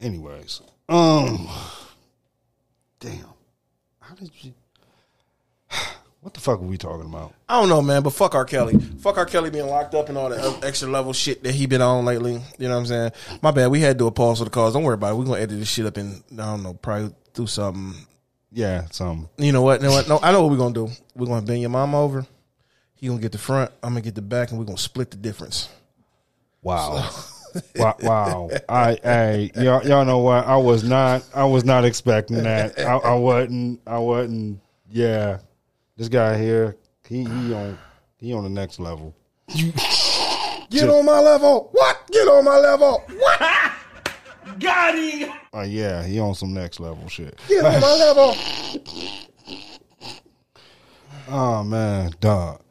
Anyways, um, damn, how did you? What the fuck are we talking about? I don't know, man, but fuck R. Kelly. Fuck R. Kelly being locked up and all that extra level shit that he been on lately. You know what I'm saying? My bad. We had to do a pause for the cause. Don't worry about it. We're gonna edit this shit up and I don't know, probably do something. Yeah, some. You know what? You know what? No, I know what we're gonna do. We're gonna bend your mom over. He gonna get the front. I'm gonna get the back, and we're gonna split the difference. Wow. wow, wow. I, I, y'all, y'all know what? I was not, I was not expecting that. I, I wasn't, I wasn't. Yeah, this guy here, he, he on, he on the next level. Get on my level. What? Get on my level. What? Got him. Uh, yeah, he on some next level shit. Get on my level. Oh man, dog.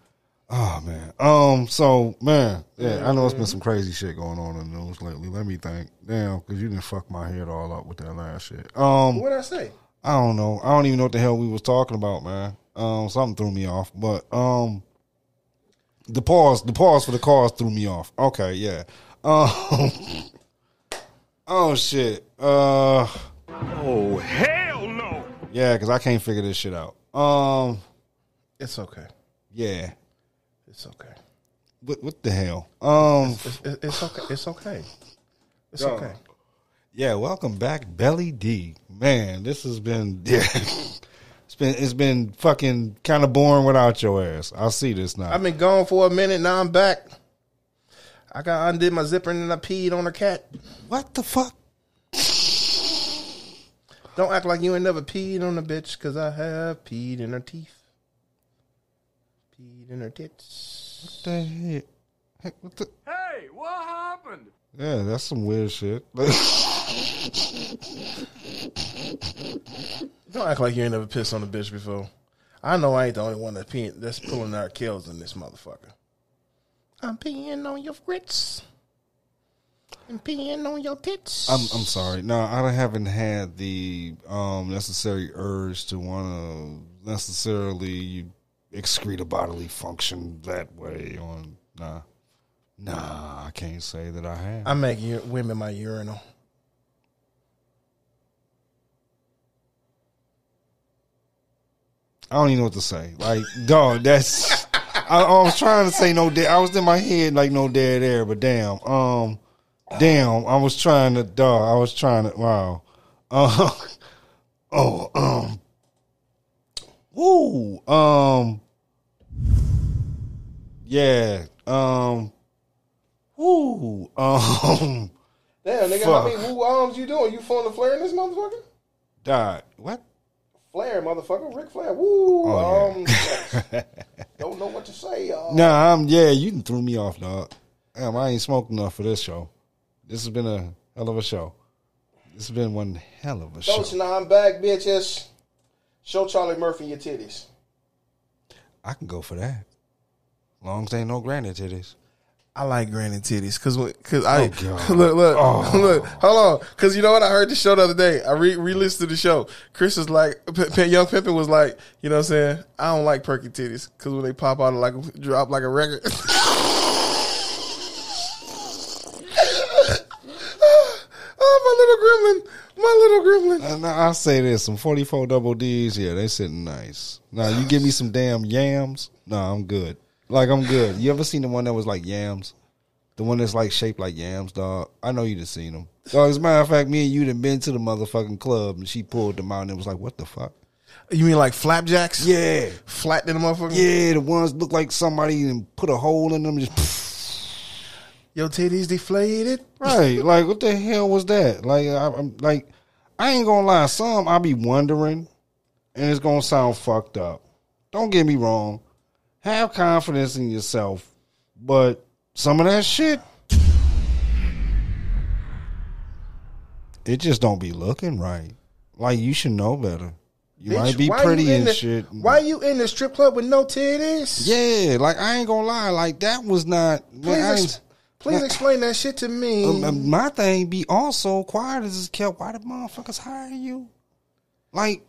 Oh man. Um. So man, yeah, I know it's been some crazy shit going on in the news lately. Let me think. Damn, because you didn't fuck my head all up with that last shit. Um. What did I say? I don't know. I don't even know what the hell we was talking about, man. Um. Something threw me off, but um. The pause. The pause for the cause threw me off. Okay. Yeah. Um. oh shit. Uh. Oh hell no. Yeah, because I can't figure this shit out. Um. It's okay. Yeah. It's okay. What what the hell? Um It's, it's, it's okay. It's okay. It's Yo. okay. yeah, welcome back Belly D. Man, this has been yeah. It's been it's been fucking kind of boring without your ass. I see this now. I've been gone for a minute. Now I'm back. I got undid my zipper and I peed on a cat. what the fuck? Don't act like you ain't never peed on a bitch, cause I have peed in her teeth. Peed in her tits. What the hell? Heck, what the? Hey, what happened? Yeah, that's some weird shit. Don't act like you ain't never pissed on a bitch before. I know I ain't the only one that's peeing, that's pulling our kills in this motherfucker. I'm peeing on your grits. I'm peeing on your tits. I'm I'm sorry. No, I haven't had the um necessary urge to want to necessarily excrete a bodily function that way. On nah, nah, I can't say that I have. I make u- women my urinal. I don't even know what to say. Like, dog, that's. I, I was trying to say no dead. I was in my head like no dead air, but damn, um, damn, I was trying to, dog. I was trying to. Wow. Uh, oh, um, woo, um, yeah, um, woo, um, Damn, nigga, how many woo arms you doing? You pulling the flare in this motherfucker? dog. What? Flair, motherfucker. Ric Flair. Woo. Oh, um, don't know what to say, y'all. Nah, I'm yeah. You threw me off, dog. Damn, I ain't smoked enough for this show. This has been a hell of a show. This has been one hell of a show. Don't you know I'm back, bitches? Show Charlie Murphy your titties. I can go for that. Long as ain't no granny titties. I like granny titties because because I Oh, look look Oh. look hold on because you know what I heard the show the other day I re re listened to the show Chris was like P- P- young Pimpin was like you know what I'm saying I don't like perky titties because when they pop out like drop like a record oh my little gremlin little I say this: some forty-four double D's. Yeah, they sitting nice. Now you give me some damn yams. No, I'm good. Like I'm good. You ever seen the one that was like yams? The one that's like shaped like yams, dog. I know you done seen them. Dog, as a matter of fact, me and you done been to the motherfucking club, and she pulled them out, and it was like, what the fuck? you mean like flapjacks Yeah, flat in the motherfucker yeah. The ones look like somebody and put a hole in them. Just your titties deflated right. Like what the hell was that? Like I, I'm like, I ain't gonna lie. Some I be wondering, and it's gonna sound fucked up. Don't get me wrong. Have confidence in yourself, but some of that shit, it just don't be looking right. Like you should know better. You Bitch, might be pretty and the- shit. why you in the strip club with no titties Yeah, like I ain't gonna lie. Like that was not. man, Please, I ex- ain't- please Nah. explain that shit to me. Um, my thing be also quiet as is kept. Why the motherfuckers hire you? Like,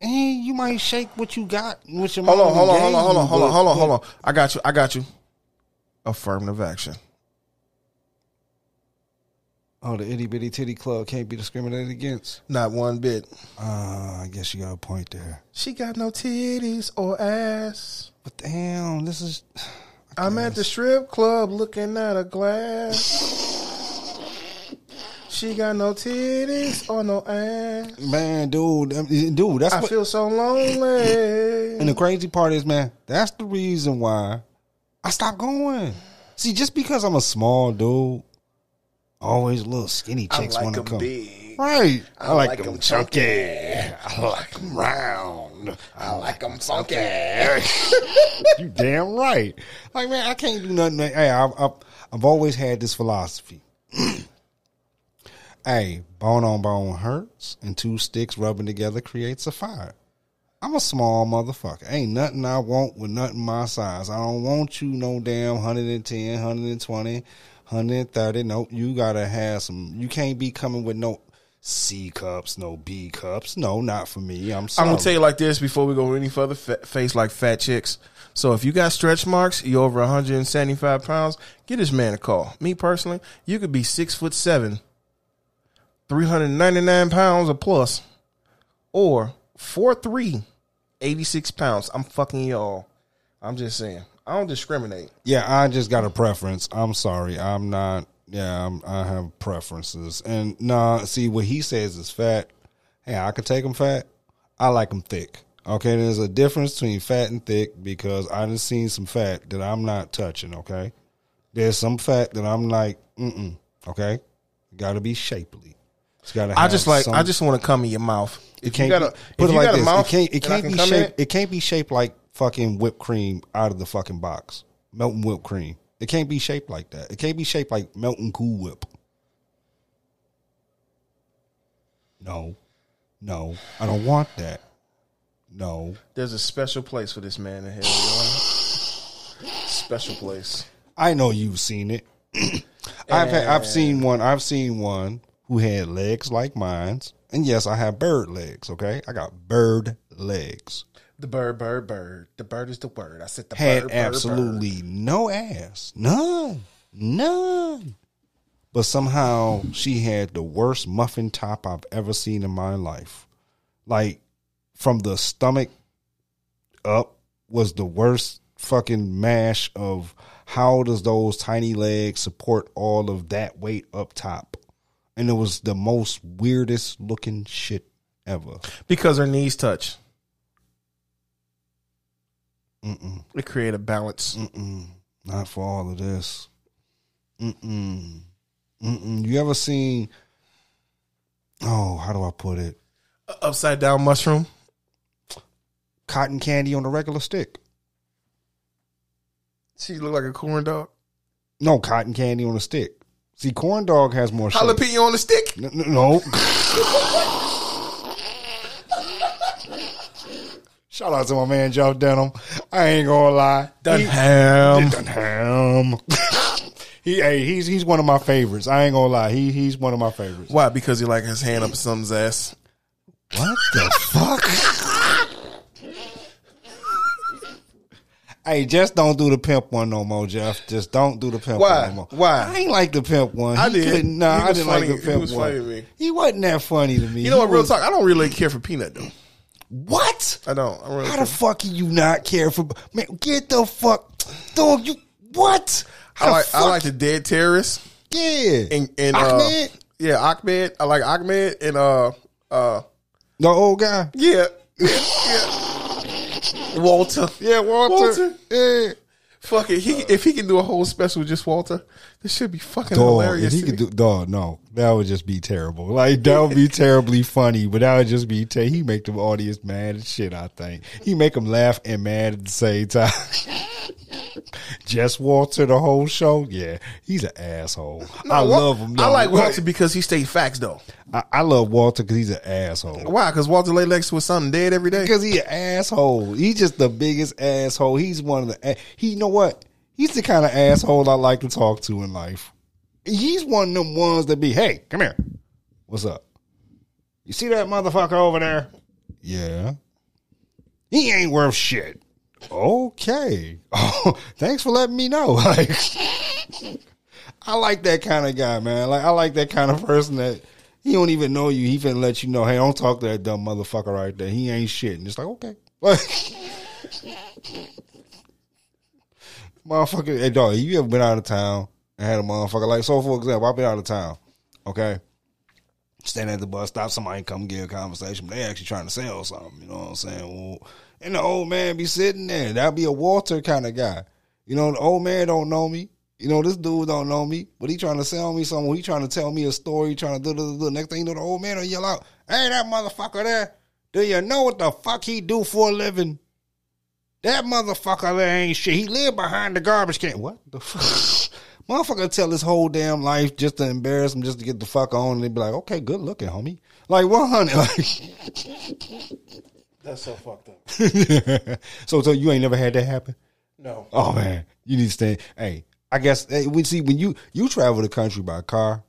eh, you might shake what you got. What your hold on, hold on, hold on, hold on, hold on, hold on, hold on. I got you. I got you. Affirmative action. Oh, the itty bitty titty club can't be discriminated against. Not one bit. Uh, I guess you got a point there. She got no titties or ass. But damn, this is. I'm at the strip club looking at a glass. She got no titties or no ass. Man, dude, dude, that's I what. feel so lonely. and the crazy part is, man, that's the reason why I stopped going. See, just because I'm a small dude, always little skinny chicks like want to come. big. Right. I, like, like them 'em chunky. I like them round. I like them funky. you damn right. Like man, I can't do nothing. Hey, I've, I've, I've always had this philosophy. hey, bone on bone hurts, and two sticks rubbing together creates a fire. I'm a small motherfucker. Ain't nothing I want with nothing my size. I don't want you no damn 110, 120, 130. Nope, you gotta have some. You can't be coming with no C cups, no B cups. No, not for me. I'm I'm gonna tell you like this before we go any further. Fa- face like fat chicks. So if you got stretch marks, you're over 175 pounds. Get this man a call. Me personally, you could be six foot seven, 399 pounds or plus, or four three, 86 pounds. I'm fucking y'all. I'm just saying. I don't discriminate. Yeah, I just got a preference. I'm sorry. I'm not. Yeah, I'm, I have preferences. And nah, see what he says is fat. Hey, I could take him fat. I like him thick. Okay, there's a difference between fat and thick because I done seen some fat that I'm not touching. Okay, there's some fat that I'm like, mm mm. Okay, got to be shapely. It's got to. I just like. I just want to come in your mouth. It If can't you got a, be, put it like this. mouth it can't. It can't can be shaped. It can't be shaped like fucking whipped cream out of the fucking box. Melting whipped cream. It can't be shaped like that. It can't be shaped like melting Cool Whip. No, no, I don't want that. No, There's a special place for this man in hell. Know? Special place. I know you've seen it. I've had, I've seen one. I've seen one who had legs like mine's, and yes, I have bird legs. Okay, I got bird legs. The bird, bird, bird. The bird is the word. I said the had bird, bird, absolutely no ass, none, none. But somehow she had the worst muffin top I've ever seen in my life. Like from the stomach up was the worst fucking mash of how does those tiny legs support all of that weight up top? And it was the most weirdest looking shit ever. Because her knees touch. Mm-mm. It create a balance. Mm-mm. Not for all of this. Mm-mm. Mm-mm. You ever seen? Oh, how do I put it? Upside down mushroom. Cotton candy on a regular stick. She look like a corn dog. No, cotton candy on a stick. See, corn dog has more shape. Jalapeno on a stick. No, no, no. Shout out to my man Joe Denham. I ain't gonna lie. He- Dunham. Dunham. he, hey, he's he's one of my favorites. I ain't gonna lie. He he's one of my favorites. Why? Because he like his hand up something's ass. What the fuck? hey, just don't do the pimp one no more, Jeff. Just don't do the pimp Why? one no more. Why? I ain't like the pimp one. I He did. Nah, I didn't funny. like the He pimp was one. funny to me. He wasn't that funny to me. You know He what? Real was- talk. I don't really care for Peanut though. What? I don't. I really How care. the fuck you not care for? Man, get the fuck, dog. You what? How I the like. I fuck- like the dead terrorists. Yeah. and and uh, Achmed, yeah, Achmed. I like Achmed and uh uh the old guy. yeah yeah Walter. Yeah, Walter. Walter. Yeah. Fuck it. He uh, if he can do a whole special with just Walter, this should be fucking Dog, hilarious. if he could do, dog, no, that would just be terrible. Like that would be terribly funny, but that would just be. Ter- he make the audience mad as shit. I think he make them laugh and mad at the same time. Just Walter the whole show, yeah, he's an asshole. I Wa- love him. I like Walter because he states facts though. I, I love Walter because he's an asshole. Why? Because Walter lay next to his son dead every day. Because he an asshole. He's just the biggest asshole. He's one of the. He, you know what? He's the kind of asshole I like to talk to in life. He's one of them ones that be, hey, come here. What's up? You see that motherfucker over there? Yeah. He ain't worth shit. Okay. Oh, thanks for letting me know. Like, I like that kind of guy, man. Like I like that kind of person that he don't even know you. He finna let you know, hey, don't talk to that dumb motherfucker right there. He ain't shit. And it's like, okay. Like, motherfucker, hey dog, you ever been out of town and had a motherfucker like so for example, I've been out of town, okay? Standing at the bus stop, somebody come get a conversation, but they actually trying to sell something, you know what I'm saying? Well, and the old man be sitting there. That'd be a Walter kind of guy. You know, the old man don't know me. You know, this dude don't know me, but he trying to sell me something. He trying to tell me a story, trying to do, do, do. Next thing you know, the old man will yell out, hey, that motherfucker there, do you know what the fuck he do for a living? That motherfucker there ain't shit. He live behind the garbage can. What the fuck? Motherfucker tell his whole damn life just to embarrass him, just to get the fuck on. And they be like, okay, good looking, homie. Like, what, honey? Like, That's so fucked up. so, so you ain't never had that happen? No. Oh man, you need to stay. Hey, I guess hey, we see when you you travel the country by car.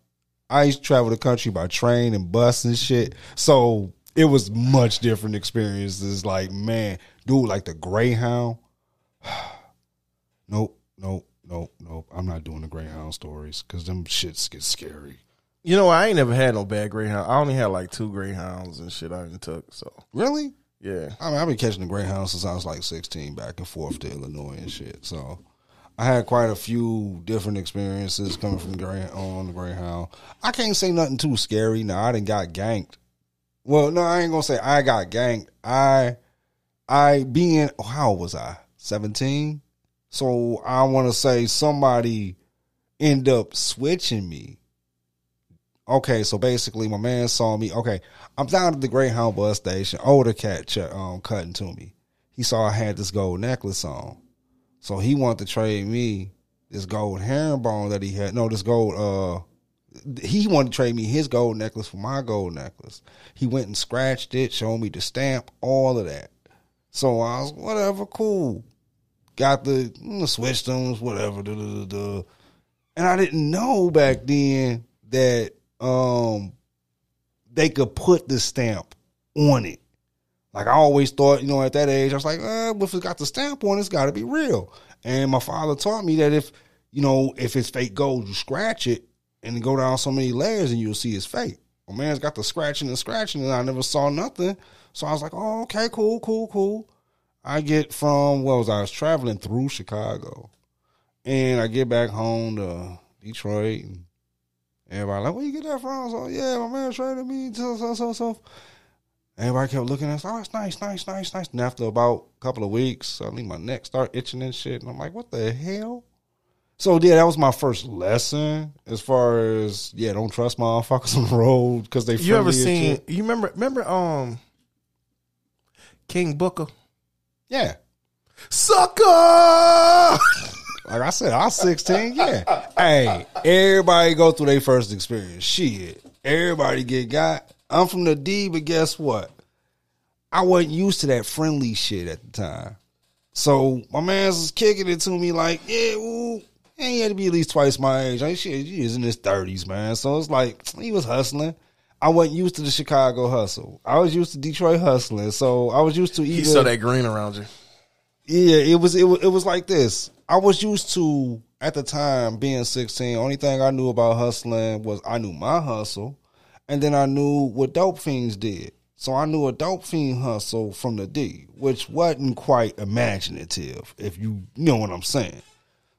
I used to travel the country by train and bus and shit. So it was much different experiences. Like man, dude, like the Greyhound. nope, nope, nope, nope. I'm not doing the Greyhound stories because them shits get scary. You know, I ain't never had no bad greyhound. I only had like two greyhounds and shit I done took. So Really? Yeah, I mean, I've been catching the Greyhound since I was like 16, back and forth to Illinois and shit. So I had quite a few different experiences coming from Grey on the Greyhound. I can't say nothing too scary. Now I didn't got ganked. Well, no, I ain't gonna say I got ganked. I, I being how was I? 17. So I want to say somebody end up switching me. Okay, so basically, my man saw me. Okay, I'm down at the Greyhound bus station. Older cat ch- um, cutting to me. He saw I had this gold necklace on, so he wanted to trade me this gold herringbone that he had. No, this gold. Uh, he wanted to trade me his gold necklace for my gold necklace. He went and scratched it, showed me the stamp, all of that. So I was whatever, cool. Got the mm, switched them, whatever. Da, da, da, da. And I didn't know back then that um they could put the stamp on it. Like I always thought, you know, at that age, I was like, uh, if it's got the stamp on, it, it's got to be real. And my father taught me that if you know if it's fake gold, you scratch it and go down so many layers, and you'll see it's fake. My man's got the scratching and scratching, and I never saw nothing. So I was like, oh, okay, cool, cool, cool. I get from what was I was traveling through Chicago, and I get back home to Detroit, and everybody like, where you get that from? So yeah, my man traded me, so so so so. Everybody kept looking at us. Oh, it's nice, nice, nice, nice. And after about a couple of weeks, suddenly my neck started itching and shit. And I'm like, what the hell? So yeah, that was my first lesson as far as yeah, don't trust motherfuckers on the road because they. you ever seen? You remember? Remember? Um, King Booker. Yeah, Sucker. like I said, I was 16. Yeah, hey, everybody go through their first experience. Shit, everybody get got. I'm from the D, but guess what? I wasn't used to that friendly shit at the time. So my man's was kicking it to me like, yeah, ooh, and he had to be at least twice my age. Like, shit, he is in his thirties, man. So it's like he was hustling. I wasn't used to the Chicago hustle. I was used to Detroit hustling. So I was used to either He saw that green around you. Yeah, it was it was it was like this. I was used to at the time being 16. Only thing I knew about hustling was I knew my hustle, and then I knew what dope fiends did. So I knew a dope fiend hustle from the D, which wasn't quite imaginative, if you know what I'm saying.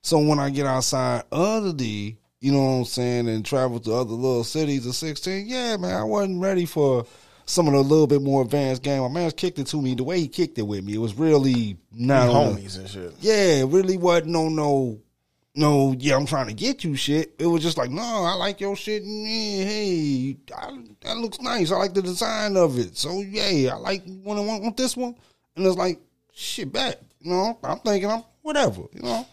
So when I get outside of the D, you know what I'm saying, and travel to other little cities at 16, yeah, man, I wasn't ready for some of the little bit more advanced game. My man's kicked it to me the way he kicked it with me. It was really not Homies and shit. yeah, it really wasn't no no no. Yeah, I'm trying to get you shit. It was just like, no, I like your shit. Yeah, hey, I, that looks nice. I like the design of it. So yeah, I like want to want, want this one. And it's like shit back. You know, I'm thinking I'm whatever. You know.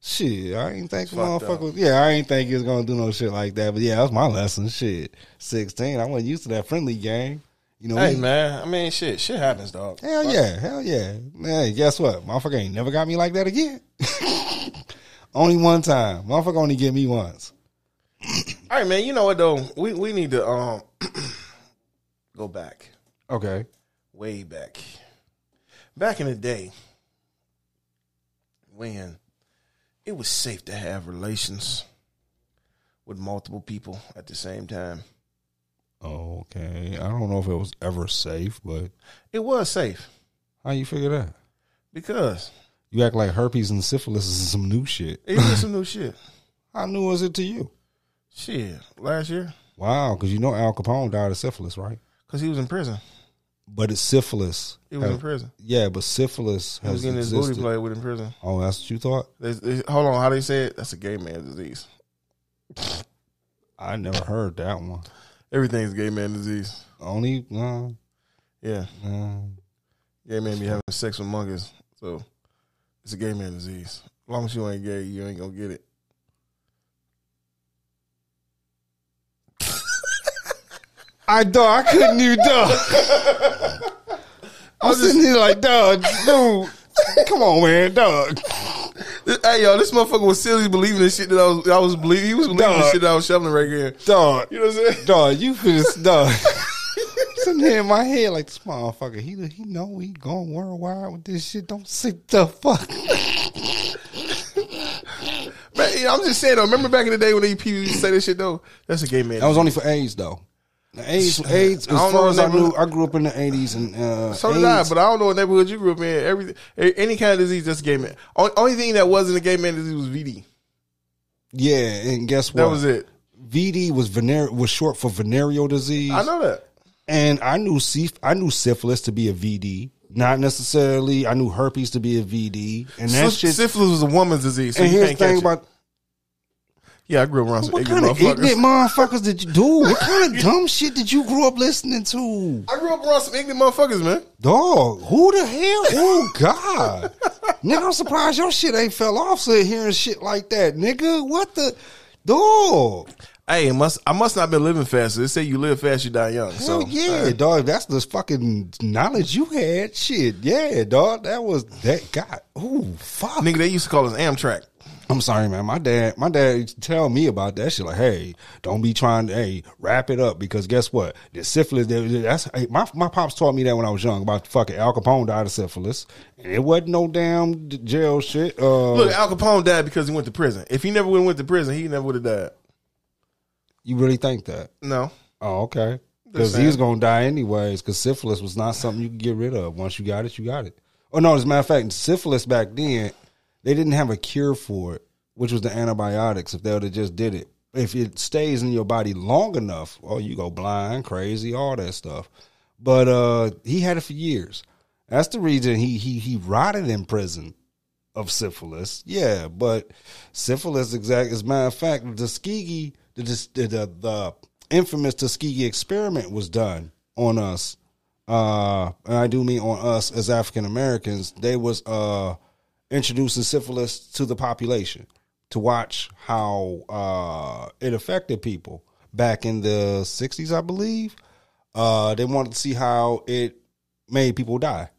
Shit, I ain't think motherfucker. Yeah, I ain't think he was gonna do no shit like that. But yeah, that was my lesson. Shit, sixteen. I wasn't used to that friendly game. You know, Hey we- man, I mean, shit, shit happens, dog. Hell yeah, hell yeah. man. guess what? Motherfucker ain't never got me like that again. only one time. Motherfucker only get me once. All right, man. You know what though? We we need to um go back, Okay. way back, back in the day when it was safe to have relations. with multiple people at the same time. Okay, I don't know if it was ever safe, but It was safe how you figure that? because You act like herpes and syphilis is some new shit. it was some new shit. How new was it to you? Shit, last year Wow, because you know Al Capone died of syphilis, right? because he was in prison. But it's syphilis. He was has- in prison. Yeah, but syphilis He was getting his booty played with in prison. Oh, that's what you thought? They, they, hold on, how they say it? That's a gay man disease. I never heard that one. Everything's gay man disease. Only, uh, Yeah, gay man be having sex with monkeys, so it's a gay man disease. As long as you ain't gay, you ain't gonna get it. I dog, I couldn't even dog. I'm sitting here like, dog, dude, come on, man, dog. Hey yo, this motherfucker was silly believing the shit that I was. I was believing. He was believing the shit that I was shoveling right here. Dog, You know what I'm saying? dog, you finna, dog. Sitting here in my head like this motherfucker. He he know he going worldwide with this shit. Don't sit the fuck. Man, I'm just saying though. Remember back in the day when they people used to say this shit though? That's a gay man. That was only for AIDS though. The AIDS, AIDS. As I far as I knew, I grew up in the eighties and uh, So did I, AIDS- but I don't know what neighborhood you grew up in. Everything, any kind of disease, that's a gay man. Only, only thing that wasn't a gay man disease was VD. yeah, and guess what? That was it. VD was vener- was short for venereal disease. I know that. and I knew syph- I knew syphilis to be a VD. Not necessarily. I knew herpes to be a VD, and that shit. Syphilis was a woman's disease. So and you here's the can't thing catch it. about yeah, I grew up around some what ignorant kind of motherfuckers. ignorant motherfuckers did you do? What kind of dumb shit did you grow up listening to? I grew up around some ignorant motherfuckers, man. Dog, who the hell? Oh God, nigga, I'm surprised your shit ain't fell off. Sitting hearing shit like that, nigga. What the dog? Hey, it must I must not been living fast. They say you live fast, you die young. Hell so yeah, dog. That's the fucking knowledge you had. Shit, yeah, dog. That was that. God, ooh, fuck. nigga, they used to call us Amtrak. I'm sorry, man. My dad, my dad used to tell me about that shit. Like, hey, don't be trying to, hey, wrap it up because guess what? The syphilis. That's hey, my my pops taught me that when I was young about fucking Al Capone died of syphilis, and it wasn't no damn jail shit. Uh, Look, Al Capone died because he went to prison. If he never would have went to prison, he never would have died. you really think that? No. Oh, okay. Because he was gonna die anyways. Because syphilis was not something you could get rid of. Once you got it, you got it. Oh no, as a matter of fact, syphilis back then they didn't have a cure for it, which was the antibiotics. If they would have just did it, if it stays in your body long enough, oh, you go blind, crazy, all that stuff. But uh he had it for years. That's the reason he he he rotted in prison of syphilis. Yeah, but syphilis, exact as a matter of fact, the Tuskegee, the the the, the infamous Tuskegee experiment was done on us. Uh, and I do mean on us as African Americans. They was uh introducing syphilis to the population to watch how uh it affected people back in the '60s, I believe. Uh, they wanted to see how it made people die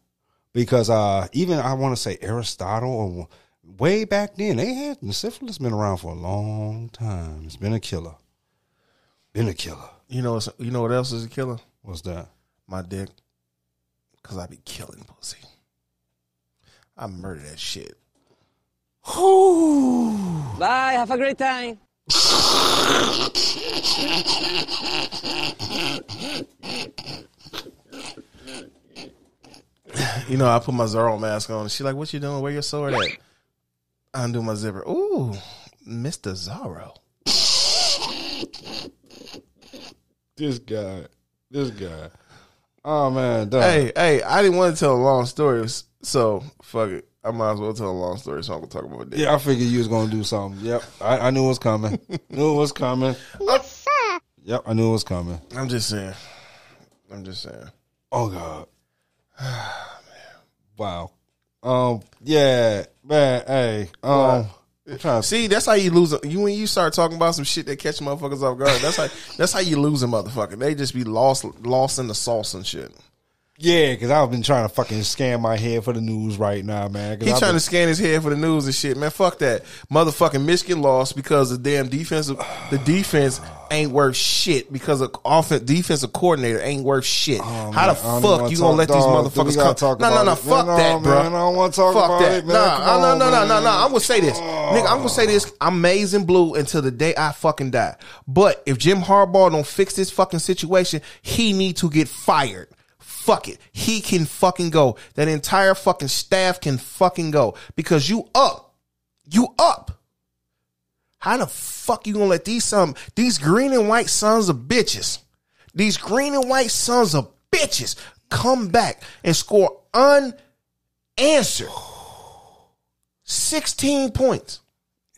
because uh, even I want to say Aristotle or way back then they had syphilis been around for a long time. It's been a killer. Been a killer. You know, you know what else is a killer? What's that? My dick. Cause I be killing pussy. I murder that shit. Bye. Have a great time. You know, I put my Zorro mask on. She like, "What you doing? Where your sword at?" I undo my zipper. Ooh, Mister Zorro. This guy. This guy. Oh man, dog. Hey, hey, I didn't want to tell a long story, so fuck it. I might as well tell a long story, so I'm gonna talk about that. Yeah, I figured you was gonna do something. Yep, I, I knew it was coming. knew it was coming. Yes, sir. Yep, I knew it was coming. I'm just saying. I'm just saying. Oh God. man. wow. Um. Yeah, man. Hey. Um. I'm trying to See, that's how you lose. A, you when you start talking about some shit that catch motherfuckers off guard. That's how. that's how you lose a motherfucker. They just be lost, lost in the sauce and shit. Yeah, because I've been trying to fucking scan my head for the news right now, man. 'cause He I've trying been- to scan his head for the news and shit, man. Fuck that. Motherfucking Michigan lost because the damn defensive the defense ain't worth shit because of offense defensive coordinator ain't worth shit. Oh, How Oh, man, the I don't even fuck you gonna let these dog, do we motherfuckers come? talk No, no, no, fuck No, that, man, bro. I don't wanna talk fuck about that. it, man. Nah, no, on, no, no, no, man. no. I'm gonna say this, nigga. I'm gonna say this. I'm maize and blue until the day I fucking die. But if Jim Harbaugh don't fix this fucking situation, he need to get fired. Fuck it. He can fucking go. That entire fucking staff can fucking go because you up. You up. How the fuck you gonna let these some these green and white sons of bitches, these green and white sons of bitches come back and score unanswered 16 points?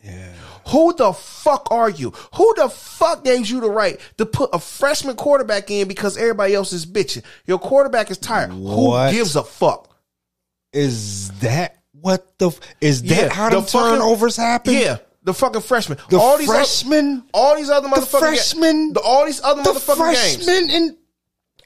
Yeah. Who the fuck are you? Who the fuck gave you the right to put a freshman quarterback in because everybody else is bitching? Your quarterback is tired. What? Who gives a fuck? Is that what the? Is that Yeah, how the the, fucking- turnovers happen? Yeah, the fucking freshman. The all these freshmen? all these other motherfucking ga- freshmen? the, all these other The motherfucking games. freshmen and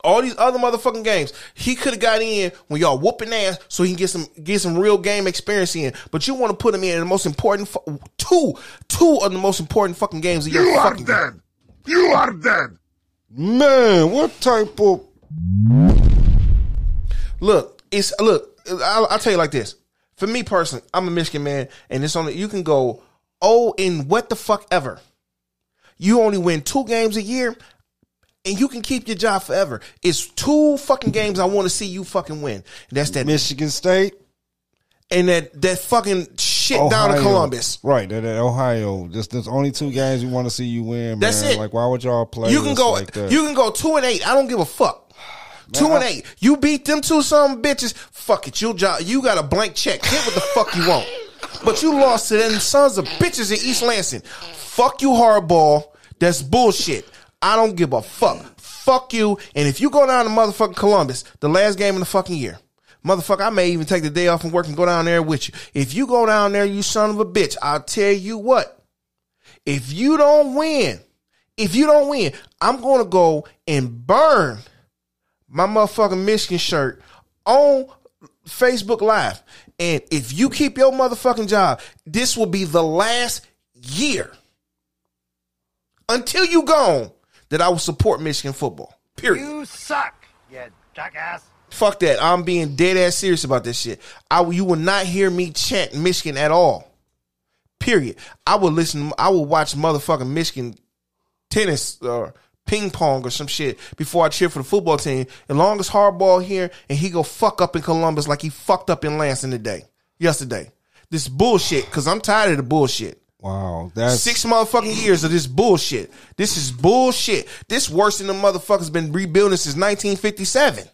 all these other motherfucking games. He could have got in when y'all whooping ass so he can get some get some real game experience in. But you want to put him in the most important fu- two two of the most important fucking games of your You are fucking dead. You are dead. man, what type of? Look, it's look. I'll, I'll tell you like this. For me personally, I'm a Michigan man, and it's only you can go oh in what the fuck ever. You only win two games a year, and you can keep your job forever. It's two fucking games I want to see you fucking win. That's that Michigan State, and that that fucking shit down in Columbus. right? That, that Ohio. Just there's only two games we want to see you win. That's man. it. Like, why would y'all play? You can go. like you can go two and eight. I don't give a fuck. two and I- eight. You beat them two some bitches. Fuck it. You job. You got a blank check. Get what the fuck you want. But you lost to them sons of bitches in East Lansing. Fuck you, Harbaugh. That's bullshit. I don't give a fuck. Fuck you. And if you go down to motherfucking Columbus, the last game in the fucking year, motherfucker, I may even take the day off from work and go down there with you. If you go down there, you son of a bitch, I'll tell you what. If you don't win, if you don't win, I'm going to go and burn my motherfucking Michigan shirt on Facebook Live. And if you keep your motherfucking job, this will be the last year until you gone that I will support Michigan football. Period. You suck, you jackass. Fuck that. I'm being dead ass serious about this shit. I will- you will not hear me chant Michigan at all. Period. I will listen. I will watch motherfucking Michigan tennis or ping pong or some shit before I cheer for the football team. As long as Harbaugh here and he go fuck up in Columbus like he fucked up in Lansing today, yesterday. This bullshit because I'm tired of the bullshit. Wow, that's Six motherfucking years of this bullshit. This is bullshit. This worse than the motherfuckers been rebuilding since 1957.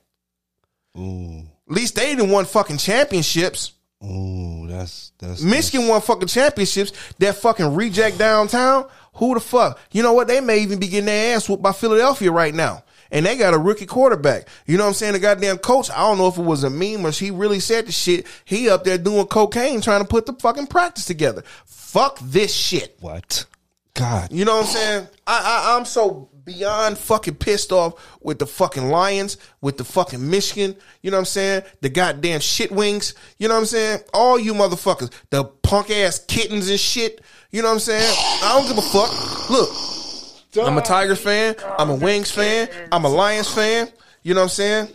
Ooh, At least they didn't won fucking championships. ooh, that's that's Michigan won fucking championships. That fucking reject downtown. Who the fuck? You know what? They may even be getting their ass whooped by Philadelphia right now. And they got a rookie quarterback. You know what I'm saying? The goddamn coach, I don't know if it was a meme or he really said the shit. He up there doing cocaine trying to put the fucking practice together. Fuck this shit. what? God, You know what I'm saying? I, I I'm so beyond fucking pissed off with the fucking Lions, with the fucking Michigan. You know what I'm saying? The goddamn shit wings. You know what I'm saying? All you motherfuckers, the punk ass kittens and shit. You know what I'm saying? I don't give a fuck. Look, I'm a Tigers fan. I'm a Wings fan. I'm a Lions fan. You know what I'm saying?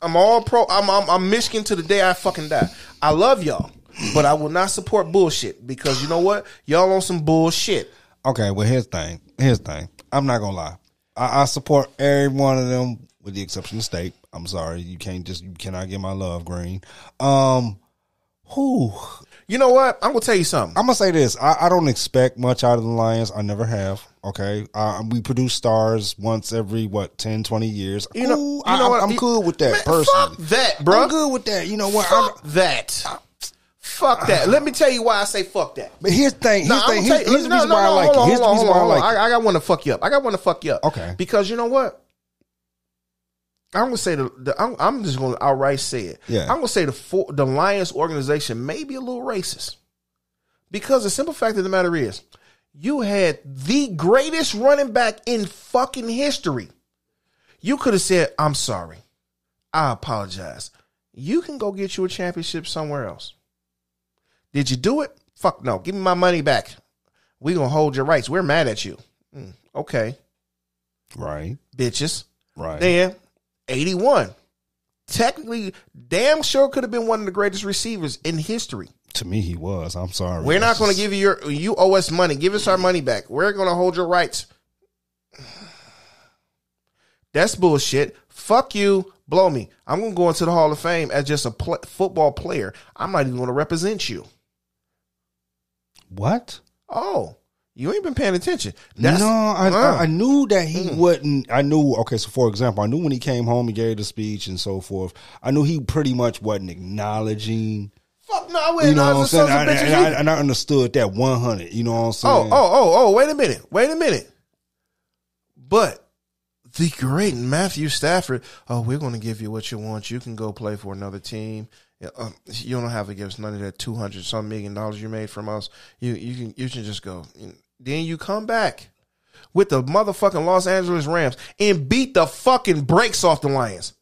I'm all pro. I'm, I'm I'm Michigan to the day I fucking die. I love y'all, but I will not support bullshit because you know what? Y'all on some bullshit. Okay, well here's the thing. Here's the thing. I'm not gonna lie. I, I support every one of them with the exception of state. I'm sorry, you can't just you cannot get my love green. Um, who You know what? I'm gonna tell you something. I'm gonna say this. I, I don't expect much out of the Lions. I never have. Okay, uh, we produce stars once every what 10, 20 years. You know- Cool. you know I, what? I'm You- cool with that Man, personally. fuck that, bro. I'm good with that. You know what? I'm, Fuck that. Fuck that. Let me tell you why I say fuck that. but here's the thing. Here's No, the thing. Here's, here's the reason no, why I like it. Here's the reason why I like it. I, I got one to fuck you up. I got one to fuck you up. Okay. Because you know what? I'm gonna say the, the I'm, I'm just gonna outright say it. Yeah. I'm gonna say the for, the Lions organization may be a little racist. Because the simple fact of the matter is, you had the greatest running back in fucking history. You could have said, "I'm sorry, I apologize. You can go get you a championship somewhere else. Did you do it? Fuck no. Give me my money back. We gonna hold your rights. We're mad at you. Mm, okay, Right. bitches. Right. Then 81. Technically, damn sure could have been one of the greatest receivers in history. To me, he was. I'm sorry. We're not going to give you your you owe us money. Give us our money back. We're going to hold your rights. That's bullshit. Fuck you. Blow me. I'm going to go into the Hall of Fame as just a pl- football player. I'm not even going to represent you. What? Oh, you ain't been paying attention. That's, no, I, Uh. I I knew that he Mm. wouldn't. I knew. Okay, so for example, I knew when he came home, he gave the speech and so forth. I knew he pretty much wasn't acknowledging. fuck no. I wouldn't You know what I'm saying? I, and, I, and I understood that 100. You know what I'm saying? Oh, oh, oh, oh, wait a minute. Wait a minute. But the great Matthew Stafford, oh, we're going to give you what you want. You can go play for another team. Um, you don't have to give us none of that 200 some million dollars you made from us. You you can you can just go. Then you come back with the motherfucking Los Angeles Rams and beat the fucking brakes off the Lions.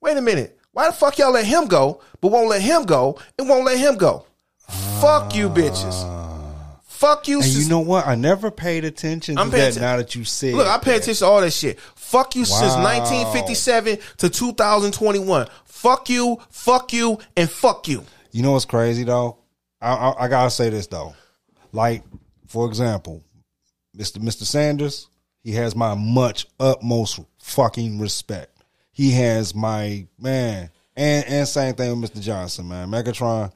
Wait a minute. Why the fuck y'all let him go, but won't let him go and won't let him go? Fuck you bitches. Fuck you. And sis- you know what? I never paid attention to I'm paying that. atten- now that you said, Look, I pay attention to all that shit. Fuck you since 1957 to 2021. Fuck you, fuck you, and fuck you. You know what's crazy though? I, I, I gotta say this though. Like, for example, Mr. Mr. Sanders, he has my much utmost fucking respect. He has my man, and and same thing with Mr. Johnson, man. Megatron,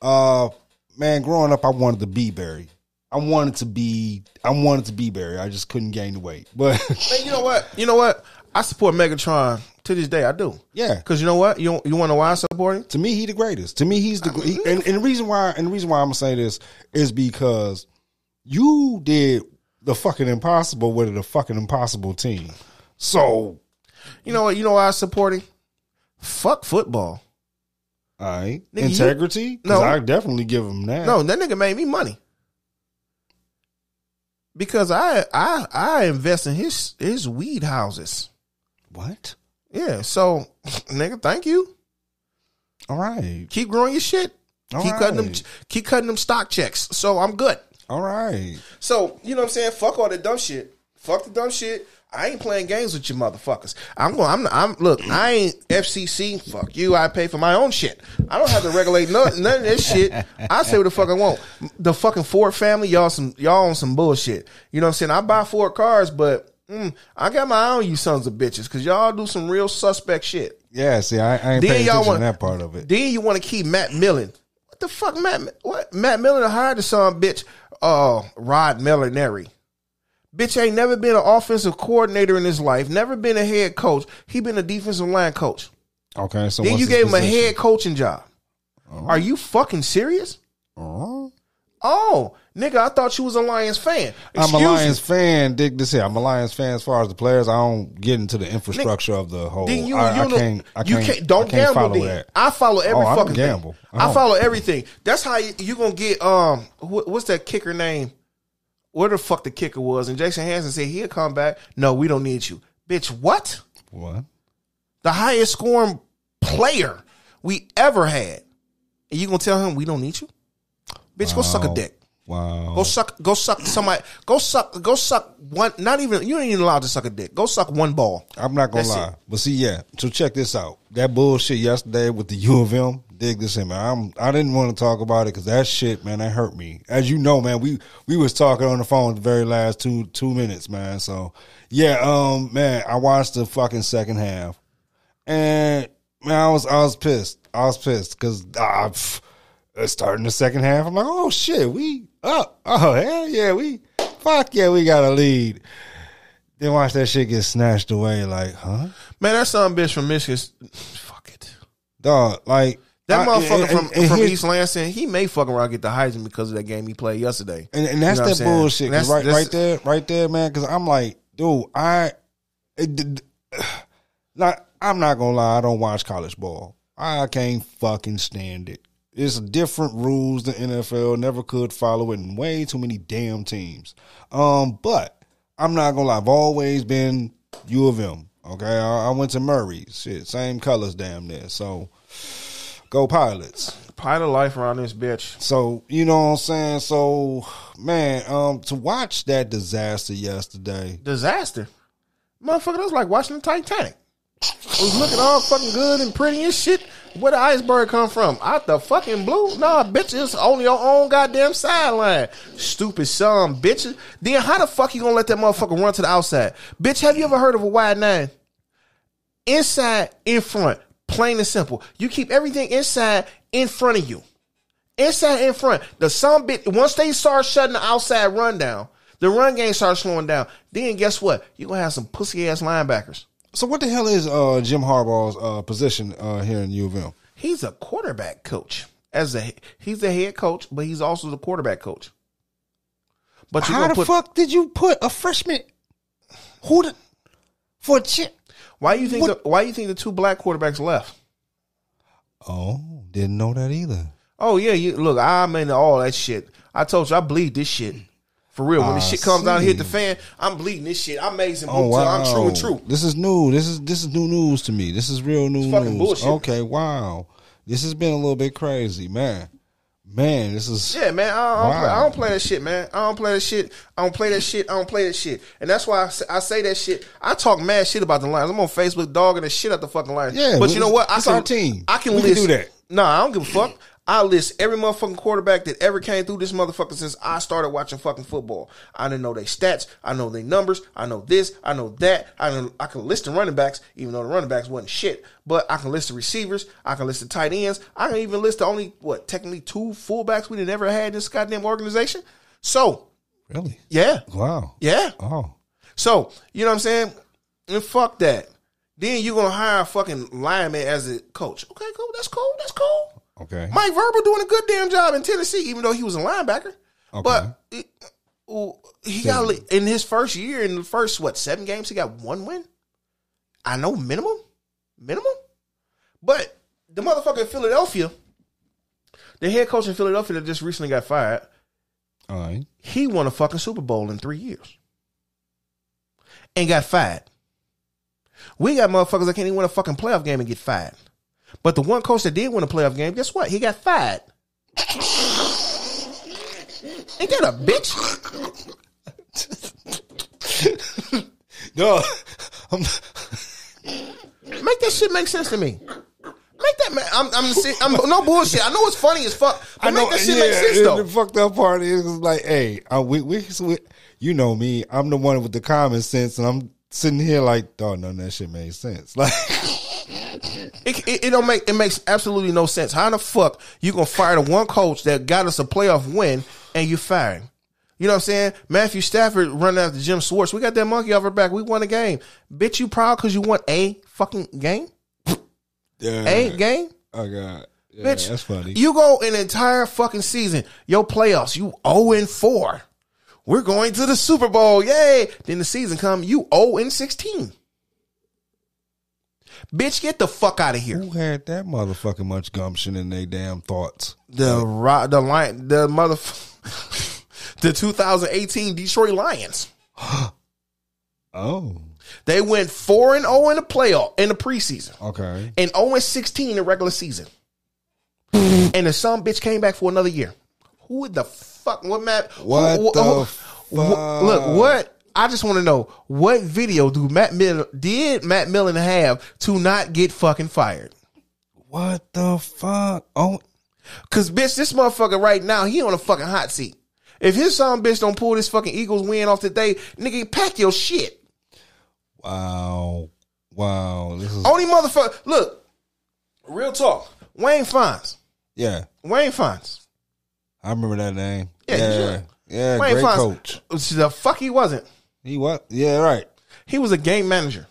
uh, man. Growing up, I wanted to be Barry. I wanted to be. I wanted to be Barry. I just couldn't gain the weight, but you know what? You know what? I support Megatron to this day. I do. yeah. Because you know what? You you want to know why I support him? To me, he the greatest. To me, he's the he, and, and the reason why and the reason why I'm gonna say this is because you did the fucking impossible with the fucking impossible team. So, You know what? You know why I support him? Fuck football. all right, Nigga, you- No. I definitely give him that. No, that nigga made me money. Because I I I invest in his his weed houses. what? Yeah, so nigga, thank you. All right, Keep growing your shit. All keep cutting them. Keep cutting them stock checks. So I'm good. all right. So you know what I'm saying? Fuck all the dumb shit. Fuck the dumb shit. I ain't playing games with you motherfuckers. I'm going. I'm. I'm. Look, I ain't FCC. Fuck you. I pay for my own shit. I don't have to regulate none, none of this shit. I say what the fuck I want. The fucking Ford family, y'all some y'all on some bullshit. You know what I'm saying? I buy Ford cars, but mm, I got my eye on you sons of bitches because y'all do some real suspect shit. Yeah, see, I, I ain't Then paying y'all attention want to that part of it. Then you want to keep Matt Millen. What the fuck, Matt? What Matt Millen hired the son bitch? Uh, Rod Marinelli. Bitch ain't never been an offensive coordinator in his life. Never been a head coach. He been a defensive line coach. Okay, so Then you gave him a head coaching job. Are you fucking serious? Uh-huh. Oh, nigga, I thought you was a Lions fan. I'm a Lions me. fan. Dig this here. I'm a Lions fan as far as the players. I don't get into the infrastructure of the whole. Then you, I, you, I know- can't. I you can't. can't. Don't can't gamble. Then that. I follow every Oh, fucking gamble. thing. I I, follow everything. That's how you, you gonna get. Um, wh- what's that kicker name? Where the fuck the kicker was? And Jason Hansen said he'll come back. No, we don't need you, bitch. What? What? The highest scoring player we ever had, and you gonna tell him we don't need you? Bitch, go suck a dick. Wow. Go suck. Go suck somebody. Go suck. Go suck one. Not even. You ain't even allowed to suck a dick. Go suck one ball. I'm not gonna That's lie, it. but see, yeah. So check this out. That bullshit yesterday with the U of M. Dig this in, man. I'm. I didn't want to talk about it because that shit, man, that hurt me. As you know, man, we we was talking on the phone the very last two two minutes, man. So yeah, um, man, I watched the fucking second half, and man, I was I was pissed. I was pissed because ah, pff, starting the second half. I'm like, oh shit, we up. Oh hell yeah, we fuck yeah, we got a lead. Then watch that shit get snatched away. Like, huh? Man, that son bitch from Michigan. Fuck it. Dog, like That I- motherfucker and- from, and- and from East Lansing, he may fucking around get the Heisman because of that game he played yesterday. and, and that's You know that bullshit. That's- right, that's- right there, right there, man. Because I'm like, dude, I, it, like, I'm not gonna lie. I don't watch college ball. I can't fucking stand it. It's different rules. The NFL never could follow it, and way too many damn teams. Um, but I'm not gonna lie. I've always been U of M. Okay, I, I went to Murray. Shit, same colors, damn near. So, go pilots. Pilot life around this bitch. So you know what I'm saying. So man, um, to watch that disaster yesterday. Disaster. Motherfucker, that's like watching the Titanic. It was looking all fucking good and pretty and shit. Where the iceberg come from? Out the fucking blue? Nah, bitch, it's on your own goddamn sideline. Stupid son, bitches. Then how the fuck you gonna let that motherfucker run to the outside? Bitch, have you ever heard of a wide nine? Inside, in front. Plain and simple. You keep everything inside, in front of you. Inside, in front. The some bit once they start shutting the outside rundown, the run game starts slowing down. Then guess what? You're gonna have some pussy ass linebackers. So what the hell is uh, Jim Harbaugh's uh, position uh, here in U of M? He's a quarterback coach. As a he's a head coach, but he's also the quarterback coach. But How the put fuck did you put a freshman who the for a chip? why you think what- the, why you think the two black quarterbacks left? Oh, didn't know that either. Oh yeah, you look, I'm into all that shit. I told you I bleed this shit. For real. When this ah, shit comes out and hit the fan, I'm bleeding this shit. I'm amazing. Oh wow, I'm true and true. This is new. This is this is new news to me. This is real new fucking news. bullshit. Okay, wow. This has been a little bit crazy, man. Man, this is Yeah, man. I, I, don't Wow. play, I don't play that shit, man. I don't play that shit. I don't play that shit. I don't play that shit. And that's why I say, I say that shit. I talk mad shit about the Lions. I'm on Facebook dogging the shit out the fucking Lions. Yeah, but you know what? I can, our team. I can We can do that. Nah, I don't give a fuck. I list every motherfucking quarterback that ever came through this motherfucker since I started watching fucking football. I didn't know their stats. I know their numbers. I know this. I know that. I know, I can list the running backs, even though the running backs wasn't shit. But I can list the receivers. I can list the tight ends. I can even list the only what technically two fullbacks we done ever had in this goddamn organization. So really yeah, wow. yeah. Oh, So, you know what I'm saying? And fuck that. Then you're gonna hire a fucking lineman as a coach. Okay, cool. That's cool. That's cool. Okay. Mike Vrabel doing a good damn job in Tennessee, even though he was a linebacker. Okay. But it, he got in his first year, in the first what seven games, he got one win. I know minimum, minimum. But the motherfucker in Philadelphia, the head coach in Philadelphia that just recently got fired, All right. he won a fucking Super Bowl in three years and got fired. We got motherfuckers that can't even win a fucking playoff game and get fired. But the one coach that did win a playoff game, guess what? He got fired. Ain't that a bitch? No, I'm, Make that shit make sense to me. Make that man. I'm, I'm, I'm no bullshit. I know it's funny as fuck. But make that shit make sense though. The fucked up part is like, hey, I, we, we, we, you know me. I'm the one with the common sense, and I'm sitting here like, oh, no, that shit made sense. Like, It, it, it don't make it makes absolutely no sense. How in the fuck you gonna fire the one coach that got us a playoff win and you fire him? You know what I'm saying? Matthew Stafford running after Jim Schwartz. We got that monkey off our back. We won a game. Bitch, you proud because you won a fucking game? yeah, A game? oh god, yeah, Bitch, that's funny. You go an entire fucking season, your playoffs, you 0 and 4. We're going to the Super Bowl. Yay. Then the season come, you 0 and 16. Bitch, get the fuck out of here. Who had that motherfucking much gumption in their damn thoughts? The ro- the lion the mother the 2018 Detroit Lions. Oh, They went 4 and 0 in the playoff in the preseason okay. and 0 and 16 in the regular season. and the some bitch came back for another year. Who the fuck what Matt What who- who- fuck? wh- Look, what I just want to know what video do Matt Millen did Matt Millen have to not get fucking fired? What the fuck? Oh, Cause bitch, this motherfucker right now, he on a fucking hot seat. If his son bitch don't pull this fucking Eagles win off today, nigga, pack your shit. wow, wow. This is Only motherfucker. Look, real talk. Wayne Fontes. yeah. Wayne Fontes. I remember that name. Yeah, Yeah, sure. yeah. Wayne great Fontes. coach. The fuck he wasn't. He what? Yeah, right. He was a game manager.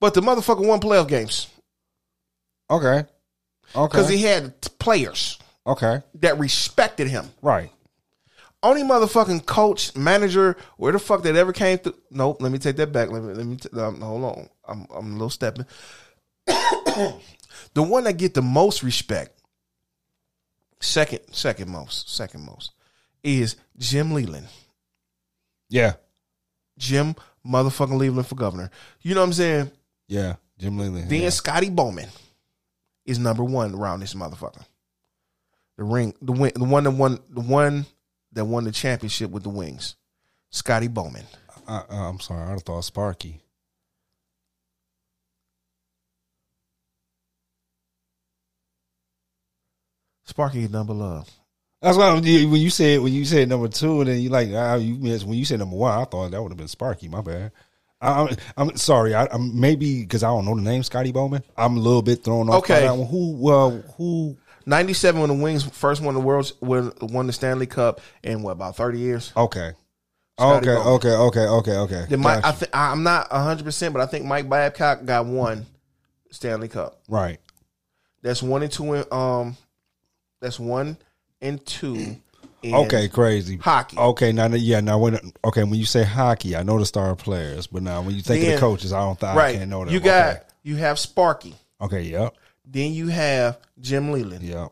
But the motherfucker won playoff games Okay, okay, because he had t- players okay, that respected him. right. Only motherfucking coach, manager, where the fuck that ever came through. Nope, let me take that back. Let me, let me, t- um, hold on. I'm, I'm a little stepping. the one that get the most respect, second, second most, second most, is Jim Leyland. Yeah, Jim motherfucking Leveland for governor. You know what I'm saying? Yeah, Jim Leyland. Then yeah. Scotty Bowman is number one around this motherfucker. The ring, the win, the one that won, the one that won the championship with the Wings, Scotty Bowman. I, I'm sorry, I'd thought Sparky. Sparky number love. That's why when you said when you said number two, and then you like ah, you missed when you said number one. I thought that would have been Sparky. My bad. I, I'm, I'm sorry. I, I'm maybe because I don't know the name Scotty Bowman. I'm a little bit thrown off. by Okay. one. Who? Uh, who? Ninety seven when the Wings first won the world, won, won the Stanley Cup in what about thirty years? Okay. Okay, Bowman. okay, okay, okay, okay. Then Mike, I th- I'm not hundred percent, but I think Mike Babcock got one Stanley Cup. right. That's one and two. In, um, that's one and two. In Okay, crazy. hockey. Okay, now yeah, now when okay when you say hockey, I know the star players, but now when you think of the coaches, I don't think I can't know them. You got you have Sparky. okay, okay yep, Then you have Jim Leyland. yep.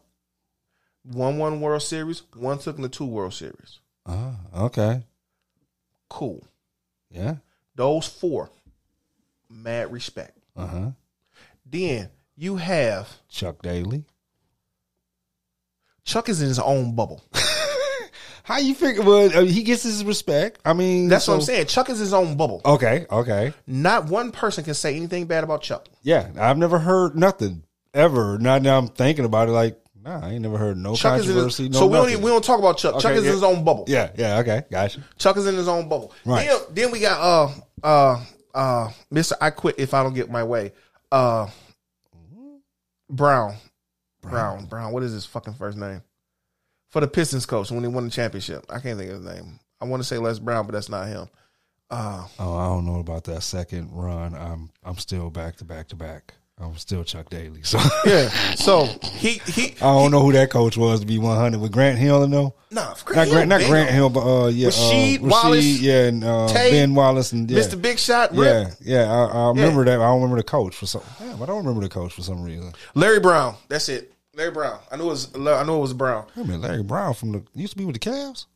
One one World Series. One took in the two World Series. Uh, okay, Cool. yeah, Those four. Mad respect. uh huh. Then you have Chuck Daly. Chuck is in his own bubble. How you figure? Well, I mean, he gets his respect. I mean, That's what I'm saying. Chuck is his own bubble. Okay, okay, Not one person can say anything bad about Chuck. yeah. I've never heard nothing ever. Now, now I'm thinking about it. Like, nah, I ain't never heard no Chuck is controversy. his, no so we don't even, we don't talk about Chuck. Chuck is yeah. in his own bubble. Yeah, yeah. Okay, gotcha. Chuck is in his own bubble. Right. Then, then we got uh uh uh Mr. I quit if I don't get my way. Uh Brown. Brown. Brown. What is his fucking first name? For the Pistons coach when he won the championship. I can't think of his name. I want to say Les Brown, but that's not him. Uh Oh, I don't know about that second run. I'm I'm still back to back to back. I'm still Chuck Daly. So yeah. So he he I don't know who that coach was to be 100 with Grant Hill. And no, nah, not Hill, Grant, not. Grant Hill, but uh, yeah, Rasheed uh, Wallace, yeah, and uh, Tate, Ben Wallace and yeah. Mr. Big Shot, Rip, Yeah, yeah, I, I remember that. I don't remember the coach for some. Yeah, but I don't remember the coach for some reason. Larry Brown. That's it. Larry Brown. I knew it was I knew it was Brown. I mean, Larry Brown from the used to be with the Cavs.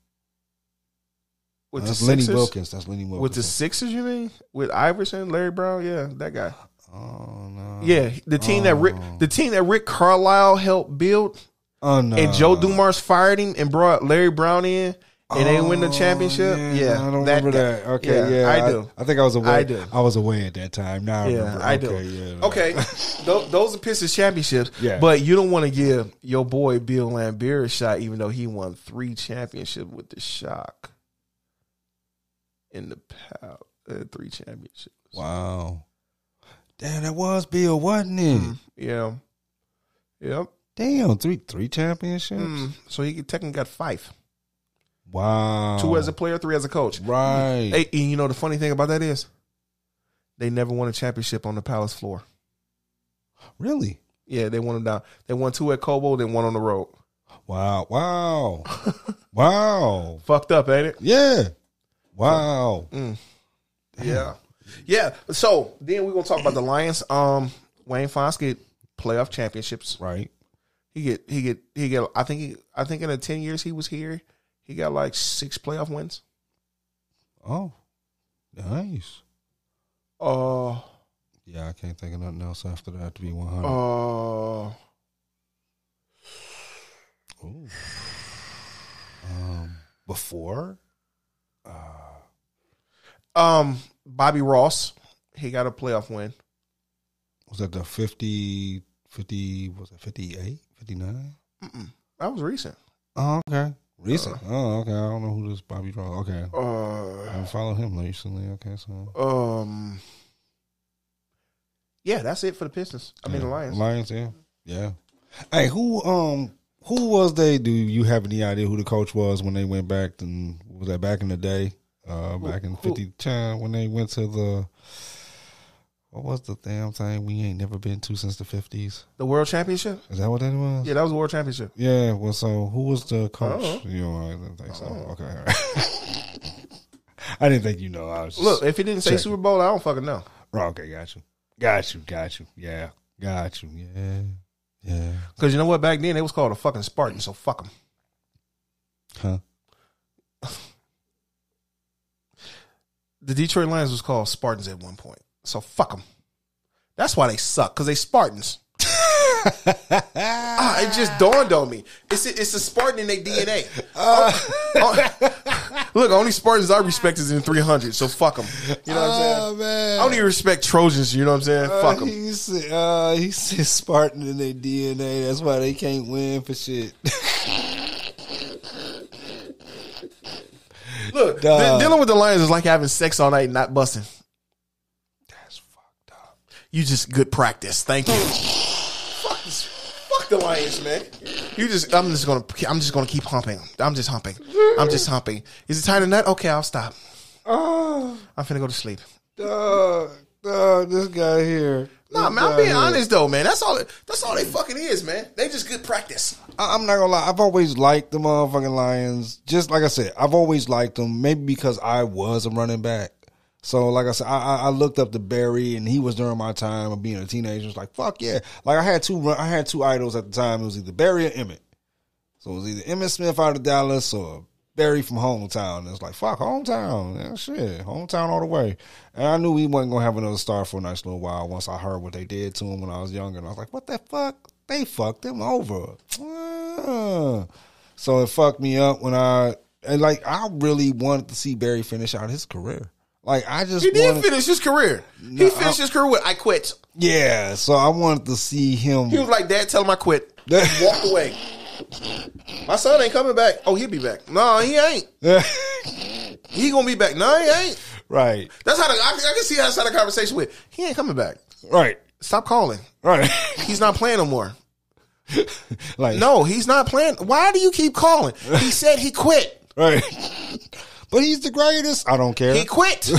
With That's the Lenny Wilkens. That's Lenny Wilkens. With the Sixers, you mean? With Iverson, Larry Brown, yeah, that guy. Oh no, Yeah, the team that Rick, the team that Rick Carlisle helped build, oh no, and Joe Dumars fired him and brought Larry Brown in, and they win the Oh, championship. Yeah, I don't that remember guy. that. Okay, yeah, I do. I, think I was away. I do. I was away at that time. Now I yeah, remember. I okay, do. Yeah, Okay, those, those are Pistons championships. Yeah. but you don't want to give your boy Bill Laimbeer a shot, even though he won three championships with the Shock in the pow, uh, three championships. Wow. Damn, that was Bill, wasn't it? Mm, yeah, yep. Damn, three three championships. Mm, so he technically got five. Wow. Two as a player, three as a coach. right. Hey, and you know the funny thing about that is, they never won a championship on the Palace floor. Really? Yeah, they won them down. They won two at Cobo, then one on the road. Wow. Wow. wow. Fucked up, ain't it? Yeah. Wow. Yeah, yeah. So then we're gonna talk about the Lions. Um, Wayne Fontes get playoff championships. Right. He get he get he get. I think he I think in the ten years he was here, he got like six playoff wins. Oh. Nice. Uh, Yeah, I can't think of nothing else after that to be one hundred. uh, Ooh. Um, before? Um, Bobby Ross, he got a playoff win. Was that the 50, 50 was it 58, 59? That was recent. Oh, okay. Recent. oh, okay. I don't know who this Bobby Ross. Okay. I Uh, haven't followed him recently. Okay, so. um, yeah, that's it for the Pistons. I mean the Lions. Lions, yeah. Yeah. Hey, who um who was they? Do you have any idea who the coach was when they went back and was that back in the day? Uh back in fifty ten when they went to the what was the damn thing we ain't never been to since the fifties? The World Championship. Is that what that was? Yeah, that was the World Championship. Yeah, well, so who was the coach? Oh. You know, I didn't think so. Okay, all right. I didn't think you know. I was Look, if he didn't say Super Bowl, I don't fucking know. Oh, okay, got you, got you, got you. Yeah, got you. Yeah, yeah. Because you know what? Back then, they was called a fucking Spartan, so fuck them. Huh? The Detroit Lions was called Spartans at one point. So fuck them. That's why they suck because they Spartans. ah, it just dawned on me. It's a, it's a Spartan in their DNA. Oh, oh, look, only Spartans I respect is in 300, so fuck them. You know what I'm saying? Oh man. I don't even respect Trojans. You know what I'm saying? fuck them. He said, uh, he said Spartan in their DNA. That's why they can't win for shit. Look, de- dealing with the Lions is like having sex all night and not busting. That's fucked up. You just good practice. Thank you. fuck this. Fuck the Lions, man. You just. I'm just gonna. I'm just gonna keep humping. I'm just humping. I'm just humping. Is it time to nut? Okay, I'll stop. Oh, I'm finna go to sleep. dog, dog, this guy here. Nah, man. I'm being honest though, man. That's all. That's all they fucking is, man. They just good practice. I- I'm not gonna lie. I've always liked the motherfucking Lions. Just like I said, I've always liked them. Maybe because I was a running back. So, like I said, I, I- I looked up to Barry, and he was during my time of being a teenager. It's like, fuck yeah! Like I had two, I had two idols at the time. It was either Barry or Emmitt. So it was either Emmitt Smith out of Dallas or Barry from hometown. And it's like, fuck, hometown. Yeah, shit, hometown all the way. And I knew he wasn't gonna have another star for a nice little while. Once I heard what they did to him when I was younger, and I was like, what the fuck? They fucked him over. Ah. So it fucked me up when I and like I really wanted to see Barry finish out his career. Like I just He did wanted, finish his career. No, he finished his career with "I quit." yeah. So I wanted to see him. He was like, "Dad, tell him I quit." Walk away. My son ain't coming back. Oh, he'll be back. No, he ain't. He gonna be back. No, he ain't. right, That's how the, I, I can see that's how the conversation with. He ain't coming back. right, Stop calling. right. He's not playing no more. like No, he's not playing. Why do you keep calling? He said he quit. right. but he's the greatest. I don't care. He quit.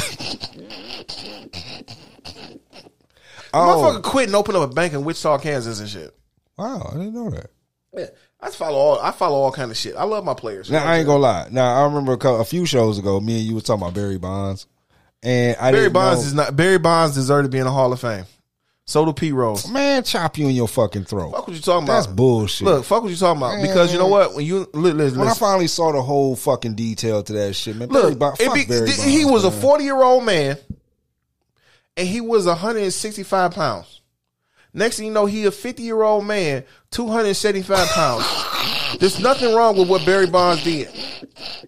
oh Motherfucker quit and open up a bank in Wichita, Kansas and shit. wow, I didn't know that. Yeah, I follow all. I follow all kind of shit. I love my players. Now I ain't gonna lie. Now I remember a, couple, a few shows ago, me and you was talking about Barry Bonds, and I Barry Bonds know, is not. Barry Bonds deserve to be in the Hall of Fame. So do P Rose. man chop you in your fucking throat. Fuck what you talking about. That's bullshit. Look, fuck what you talking about. Because you know what? When you li- listen, when I finally saw the whole fucking detail to that shit, man. Barry look, Bonds, fuck be- Barry th- he Bonds, was a forty year old man, and he was hundred and sixty five pounds. Next thing you know, he a fifty year old man, two hundred and seventy five pounds. There's nothing wrong with what Barry Bonds did.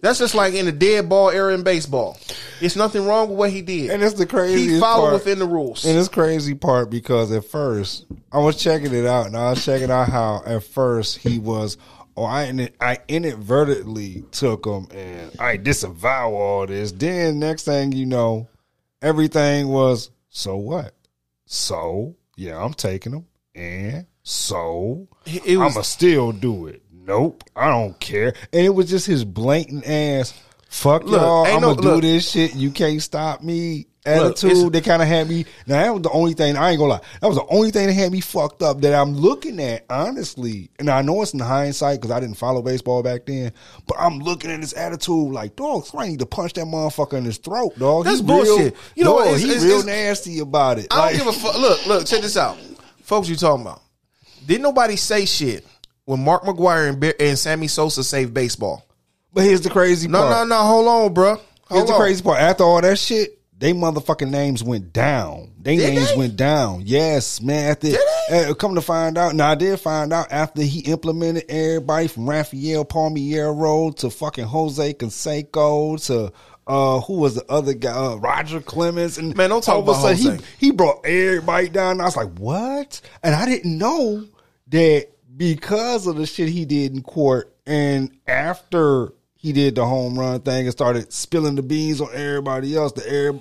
That's just like in the dead ball era in baseball. It's nothing wrong with what he did. And it's the craziest he followed part. within the rules. And it's crazy part because at first I was checking it out, and I was checking out how at first he was. Oh, I I inadvertently took him, and I disavow all this. Then next thing you know, everything was so what? So yeah, I'm taking them. and so was- I'ma still do it. Nope, I don't care. And it was just his blatant ass. Fuck Look, y'all, ain't I'm no- do look. this shit. You can't stop me. Look, Attitude. it's- they kind of had me. Now that was the only thing. I ain't gonna lie. That was the only thing that had me fucked up. That I'm looking at honestly, and I know it's in hindsight because I didn't follow baseball back then. But I'm looking at his attitude like, dog, somebody need to punch that motherfucker in his throat, dog. That's He bullshit. Real, You know what? dog, It's- he it's- real it's- nasty about it. I Like- don't give a fuck. Look, look, check this out, folks. You talking about? Didn't nobody say shit when Mark McGwire and, Bear- and Sammy Sosa saved baseball? But here's the crazy No, part. no, no. No. Hold on, bro. Here's Hold the crazy part. After all that shit, they motherfucking names went down. They Did names they? went down. Yes, man. After uh, come to find out, now I did find out after he implemented everybody from Rafael Palmeiro to fucking Jose Canseco to uh who was the other guy, uh, Roger Clemens, and Man, don't talk all of a about sudden Jose. He, he brought everybody down. I was like, what? And I didn't know that because of the shit he did in court, and after he did the home run thing and started spilling the beans on everybody else, the air.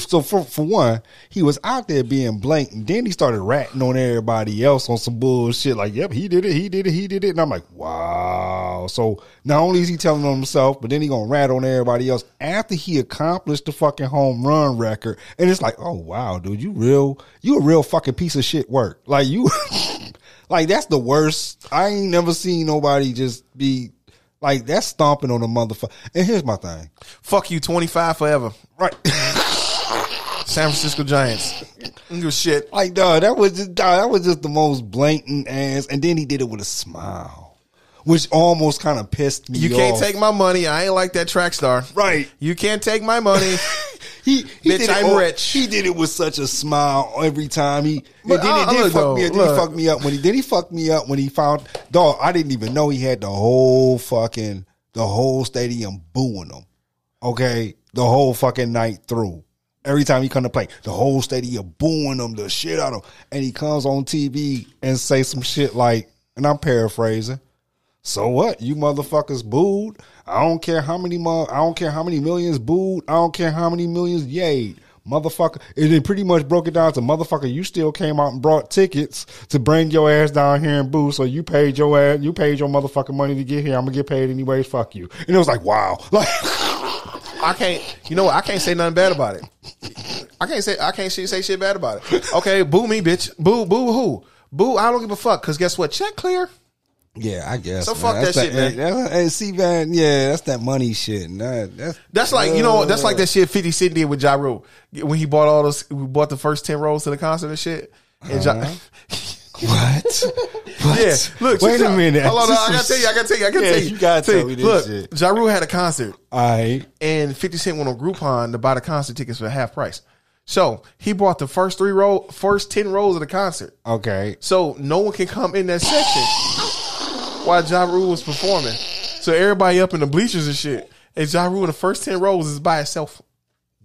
So for for one, he was out there being blank, and Then he started ratting on everybody else on some bullshit. Like, yep, he did it, he did it, he did it. And I'm like, wow. So not only is he telling on himself, but then he gonna rat on everybody else after he accomplished the fucking home run record. And it's like, oh wow, dude, you real, you a real fucking piece of shit work. Like you, like that's the worst. I ain't never seen nobody just be like that's stomping on a motherfucker. And here's my thing, Fuck you, twenty five forever. right? San Francisco Giants. Give shit. Like, dog, that was just dog, that was just the most blatant ass. And then he did it with a smile, which almost kind of pissed me. You can't take my money. I ain't like that track star. right. You can't take my money. He, he Bitch, did it I'm all- rich. He did it with such a smile every time. He But, then, uh, then, look, fuck though, me, then he fucked me up when he then he fucked me up when he found dog. I didn't even know he had the whole fucking the whole stadium booing him. Okay, the whole fucking night through. Every time he come to play, the whole stadium booing him the shit out of him, and he comes on TV and say some shit like, and I'm paraphrasing. So what? You motherfuckers booed. I don't care how many mo- I don't care how many millions booed. I don't care how many millions yay. Motherfucker. And it pretty much broke it down to motherfucker, you still came out and brought tickets to bring your ass down here and boo. So you paid your ass, you paid your motherfucking money to get here. I'm gonna get paid anyways. Fuck you. And it was like, wow. Like I can't. You know what? I can't say nothing bad about it. I can't say. I can't say shit bad about it. Okay, boo me, bitch. Boo, boo, who? Boo. I don't give a fuck. Cause guess what? Check clear. Yeah, I guess. So man. fuck That's that shit, man. that- hey, see, man, yeah, that's that money shit. Nah, that's, That's like you know. That's like that shit Fifty Cent did with Ja Rule when he bought all those. We bought the first ten rows to the concert and shit. And ja, uh-huh. what? what? yeah, look. wait check a minute. Hold on, I gotta tell you. I gotta tell you. I gotta Yeah, tell you. you gotta tell me this look, shit. Ja Rule had a concert. All right. and 50 Cent went on Groupon to buy the concert tickets for half price. So he bought the first three row, first 10 rows of the concert. okay. So no one can come in that section while Ja Rule was performing. So everybody up in the bleachers and shit. And Ja Rule in the first 10 rows is by himself.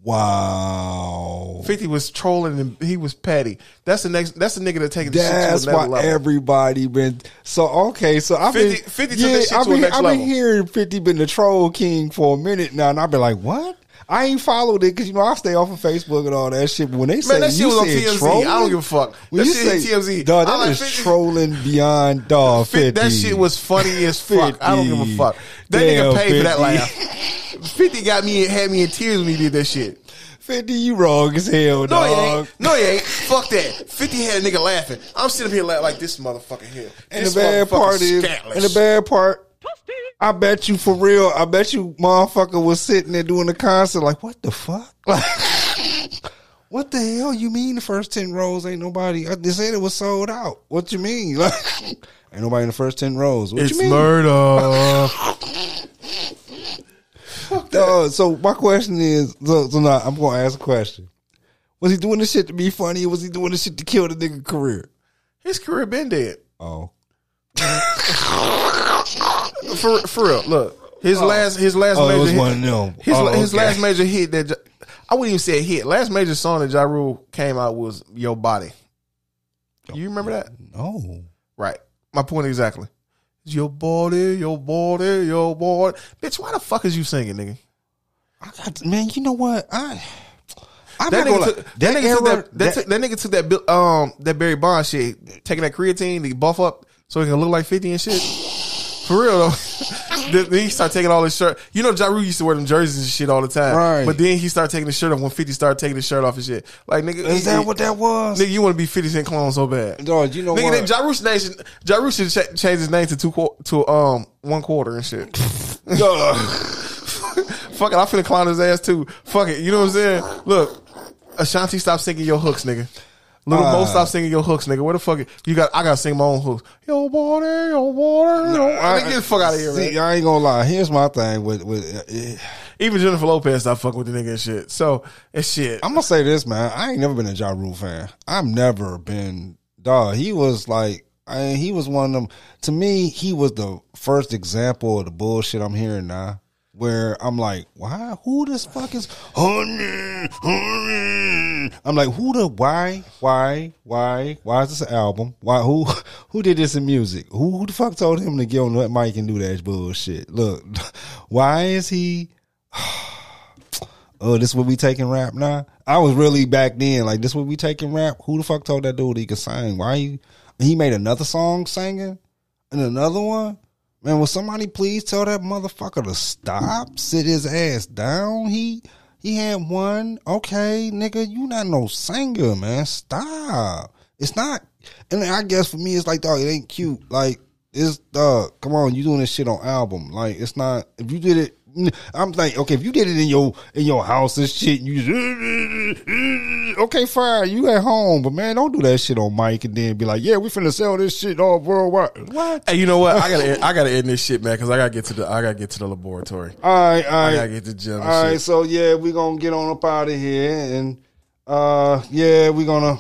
Wow. 50 was trolling and he was petty. That's the next, that's the nigga that taking the shit That's to why level. everybody been so okay. So I've 50 been 50 took that shit I've to been, next I've level. been hearing Fifty been the troll king for a minute now, and I've been like, what? I ain't followed it because you know I stay off of Facebook and all that shit. But when they say Man, that shit you was on TMZ. trolling, I don't give a fuck. When That you shit say TMZ. dog, that like is 50 trolling beyond dog. Fifty. That shit was funny as fuck. I don't give a fuck. That Damn, nigga paid for that 50. laugh. Fifty got me had me in tears when he did that shit. Fifty. You wrong as hell, No, dog. ain't. No, he ain't. Fuck that. Fifty had a nigga laughing. I'm sitting up here la- like this motherfucker here. And the bad part is, and the bad part, I bet you for real, I bet you motherfucker was sitting there doing the concert like, what the fuck? Like, what the hell you mean the first 10 rows ain't nobody? I, they said it was sold out. What you mean? Like, ain't nobody in the first 10 rows. What It's you mean? murder. Dog, so my question is, so, so now I'm going to ask a question. Was he doing this shit to be funny or was he doing this shit to kill the nigga career? His career been dead. Oh. For for real. Look, his last his last Oh, major was hit, them. His Oh, his okay. last major hit that Ja- I wouldn't even say a hit. Last major song that Ja Rule came out was Your Body. You remember that? No. Right. My point exactly. Your body, your body, your body. Bitch, why the fuck is you singing, nigga? I got, man, you know what? I, I'm That nigga, took, lie. that, nigga took era- that, that, took- that nigga took that um that Barry Bond shit, taking that creatine to buff up so he can look like fifty and shit. For real though. then he started taking all his shirt. You know, Ja Rule used to wear them jerseys and shit all the time. Right. But then he started taking the shirt off when Fifty started taking the shirt off and shit. Like nigga, Is he- that what that was? Nigga, you want to be Fifty Cent clone so bad. Dog, you know Nigga, what? then Ja Rule's name should, ja Rule should cha- change his name to two to um one quarter and shit. Fuck it, I'm finna clown his ass too. Fuck it, you know what I'm saying? Look, Ashanti, stop singing your hooks, nigga. Little Mo, Uh. stop singing your hooks, nigga. Where the fuck you got? I gotta sing my own hooks. Yo, water, yo, water, yo. I- get the fuck out of here, See. I ain't gonna lie. Here's my thing with with. Uh, Even Jennifer Lopez stop fucking with the nigga and shit. So it's shit. I'm gonna say this, man. I ain't never been a Ja Rule fan. I've never been. Dog, he was like, I he was one of them. To me, he was the first example of the bullshit I'm hearing now. Where I'm like, why? Who this fuck is? I'm like, who the? Why? Why? Why? Why is this an album? Why? Who? Who did this in music? Who, who the fuck told him to get on that mic and do that bullshit? Look, why is he? oh, this what we taking rap now? I was really back then, like this what we taking rap? Who the fuck told that dude he could sing? Why he he made another song singing? And another one? Man, will somebody please tell that motherfucker to stop? Sit his ass down. He he had one. Okay, nigga, you not no singer, man. Stop. It's not and I guess for me it's like dog, it ain't cute. Like it's dog, come on, you doing this shit on album. Like it's not if you did it I'm like, okay, if you did it in your in your house and shit, you just okay, fine, you at home, but man, don't do that shit on mic and then be like, yeah, we finna sell this shit all worldwide. What? Hey, you know what? I gotta I gotta end this shit, man, because I gotta get to the I gotta get to the laboratory. All right, all I right. gotta get to the gym. and All right, shit. so yeah, we gonna get on up out of here, and uh, yeah, we gonna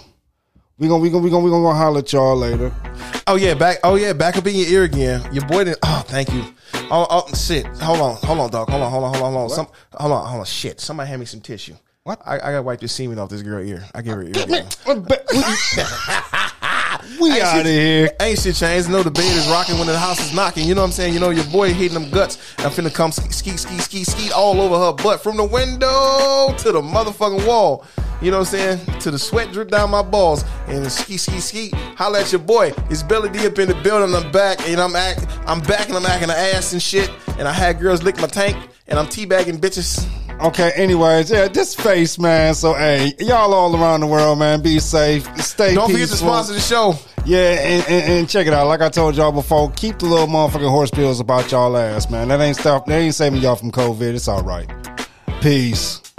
we gonna we gonna we gonna we gonna go holler at y'all later. Oh yeah, back. Oh yeah, back up in your ear again. Your boy didn't. Oh, thank you. Oh, oh shit. Hold on, hold on, dog. Hold on, hold on, hold on, hold on. Some, hold on, hold on. Shit. Somebody hand me some tissue. What? I, I gotta wipe this semen off this girl ear. I give her ear. we out of here. Ain't shit changed. No, the bed is rocking when the house is knocking. You know what I'm saying? You know your boy hitting them guts. I'm finna come ski, ski, ski, ski, ski all over her butt from the window to the motherfucking wall. You know what I'm saying? To the sweat drip down my balls and ski, ski, ski. Holla at your boy. It's Billy D up in the building. I'm back and I'm act, I'm back and I'm acting the ass and shit. And I had girls lick my tank and I'm teabagging bitches. Okay, anyways, yeah, this face, man. So hey, y'all all around the world, man, be safe, stay. Don't forget to peaceful. sponsor the show. Yeah, and, and, and check it out. Like I told y'all before, keep the little motherfucking horse pills about y'all ass, man. That ain't stuff. That ain't saving y'all from COVID. It's all right. Peace.